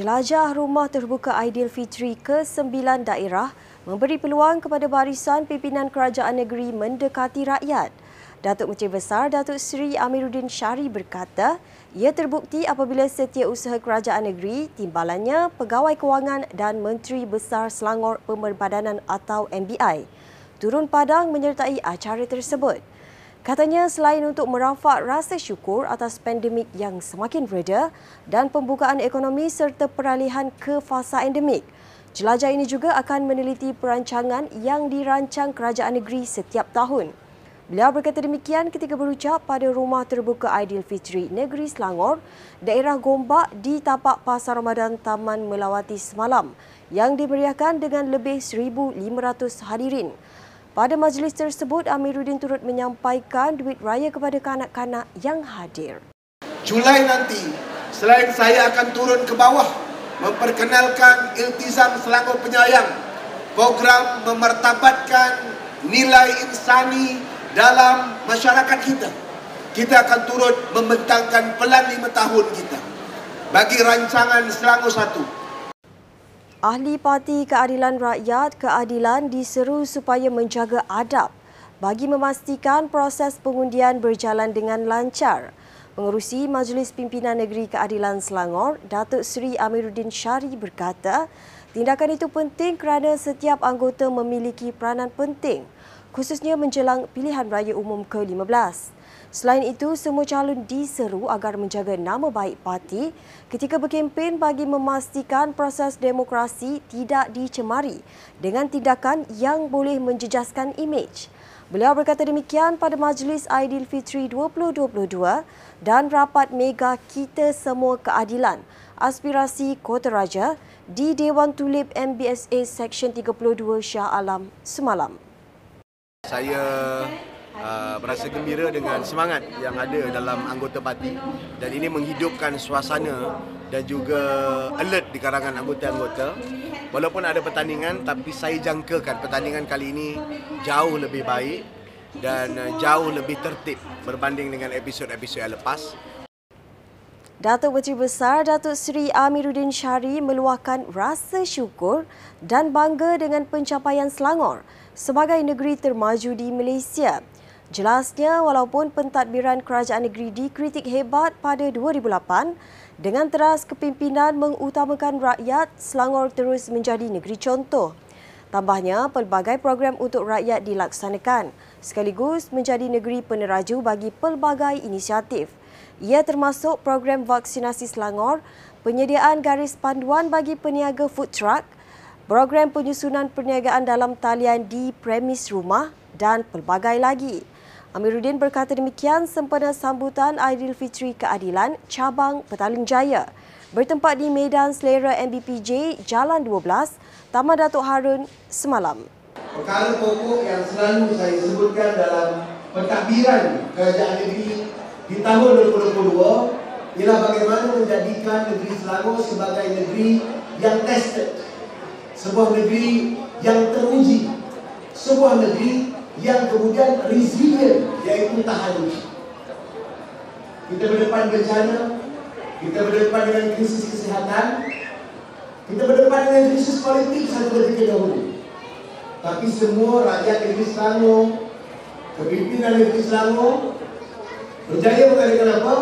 Jelajah Rumah Terbuka Aidilfitri ke-9 daerah memberi peluang kepada barisan pimpinan kerajaan negeri mendekati rakyat. Datuk Menteri Besar Datuk Seri Amiruddin Syari berkata, ia terbukti apabila setiausaha kerajaan negeri, timbalannya, pegawai kewangan dan Menteri Besar Selangor Pemerbadanan atau MBI turun padang menyertai acara tersebut. Katanya selain untuk merafak rasa syukur atas pandemik yang semakin reda dan pembukaan ekonomi serta peralihan ke fasa endemik, jelajah ini juga akan meneliti perancangan yang dirancang kerajaan negeri setiap tahun. Beliau berkata demikian ketika berucap pada Rumah Terbuka Aidilfitri Negeri Selangor, daerah Gombak di tapak Pasar Ramadan Taman Melawati semalam yang dimeriahkan dengan lebih 1,500 hadirin. Pada majlis tersebut, Amiruddin turut menyampaikan duit raya kepada kanak-kanak yang hadir. Julai nanti, selain saya akan turun ke bawah memperkenalkan Iltizam Selangor Penyayang, program memertabatkan nilai insani dalam masyarakat kita. Kita akan turut membentangkan pelan lima tahun kita bagi rancangan Selangor. Ahli Parti Keadilan Rakyat Keadilan diseru supaya menjaga adab bagi memastikan proses pengundian berjalan dengan lancar. Pengerusi Majlis Pimpinan Negeri Keadilan Selangor, Datuk Seri Amiruddin Syari berkata, tindakan itu penting kerana setiap anggota memiliki peranan penting khususnya menjelang pilihan raya umum ke-15. Selain itu, semua calon diseru agar menjaga nama baik parti ketika berkempen bagi memastikan proses demokrasi tidak dicemari dengan tindakan yang boleh menjejaskan imej. Beliau berkata demikian pada Majlis Aidilfitri 2022 dan rapat mega Kita Semua Keadilan Aspirasi Kota Raja di Dewan Tulip MBSA Seksyen 32 Shah Alam semalam. Saya uh, berasa gembira dengan semangat yang ada dalam anggota parti dan ini menghidupkan suasana dan juga alert di kalangan anggota-anggota. Walaupun ada pertandingan tapi saya jangkakan pertandingan kali ini jauh lebih baik dan uh, jauh lebih tertib berbanding dengan episod-episod yang lepas. Datuk Menteri Besar Datuk Seri Amiruddin Syari meluahkan rasa syukur dan bangga dengan pencapaian Selangor sebagai negeri termaju di Malaysia. Jelasnya, walaupun pentadbiran kerajaan negeri dikritik hebat pada 2008, dengan teras kepimpinan mengutamakan rakyat, Selangor terus menjadi negeri contoh. Tambahnya, pelbagai program untuk rakyat dilaksanakan sekaligus menjadi negeri peneraju bagi pelbagai inisiatif. Ia termasuk program vaksinasi Selangor, penyediaan garis panduan bagi peniaga food truck, program penyusunan perniagaan dalam talian di premis rumah dan pelbagai lagi. Amiruddin berkata demikian sempena sambutan Aidilfitri Keadilan Cabang Petaling Jaya bertempat di Medan Selera MBPJ Jalan 12, Taman Datuk Harun semalam. Perkara pokok yang selalu saya sebutkan dalam pentadbiran kerajaan negeri di tahun 2022 ialah bagaimana menjadikan negeri Selangor sebagai negeri yang tested. Sebuah negeri yang teruji. Sebuah negeri yang kemudian resilient iaitu tahan uji. Kita berdepan bencana, kita berdepan dengan krisis kesihatan, kita berdepan dengan krisis politik satu ketika dahulu. Tapi semua rakyat negeri Selangor, kepimpinan negeri Selangor berjaya mengalihkan apa?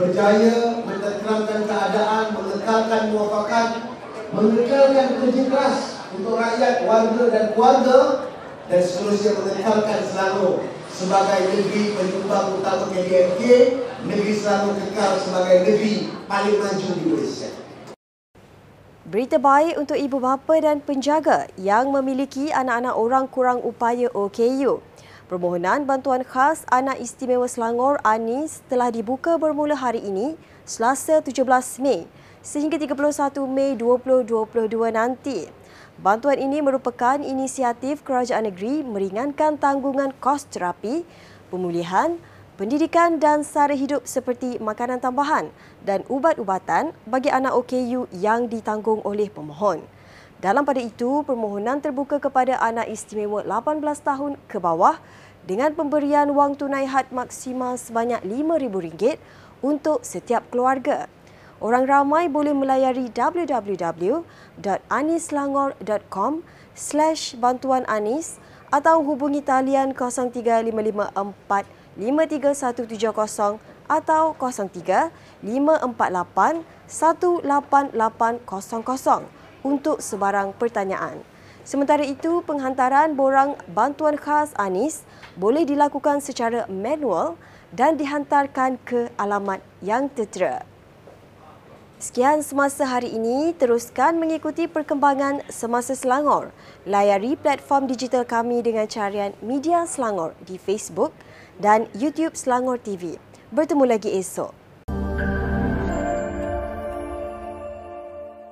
Berjaya menenteramkan keadaan, mengekalkan muafakat, mengekalkan kerja keras untuk rakyat, warga dan keluarga dan seterusnya mengekalkan Selangor sebagai negeri penyumbang utama KDMK, negeri Selangor kekal sebagai negeri paling maju di Malaysia. Berita baik untuk ibu bapa dan penjaga yang memiliki anak-anak orang kurang upaya OKU. Permohonan bantuan khas Anak Istimewa Selangor ANIS telah dibuka bermula hari ini, Selasa 17 Mei sehingga 31 Mei 2022 nanti. Bantuan ini merupakan inisiatif kerajaan negeri meringankan tanggungan kos terapi, pemulihan, pendidikan dan sara hidup seperti makanan tambahan dan ubat-ubatan bagi anak OKU yang ditanggung oleh pemohon. Dalam pada itu, permohonan terbuka kepada anak istimewa 18 tahun ke bawah dengan pemberian wang tunai had maksimal sebanyak RM5,000 untuk setiap keluarga. Orang ramai boleh melayari www.anislangor.com slash bantuan Anis atau hubungi talian 0355453170 atau 0355481880 untuk sebarang pertanyaan. Sementara itu, penghantaran borang bantuan khas Anis boleh dilakukan secara manual dan dihantarkan ke alamat yang tertera. Sekian semasa hari ini, teruskan mengikuti perkembangan semasa Selangor. Layari platform digital kami dengan carian Media Selangor di Facebook dan YouTube Selangor TV. Bertemu lagi esok.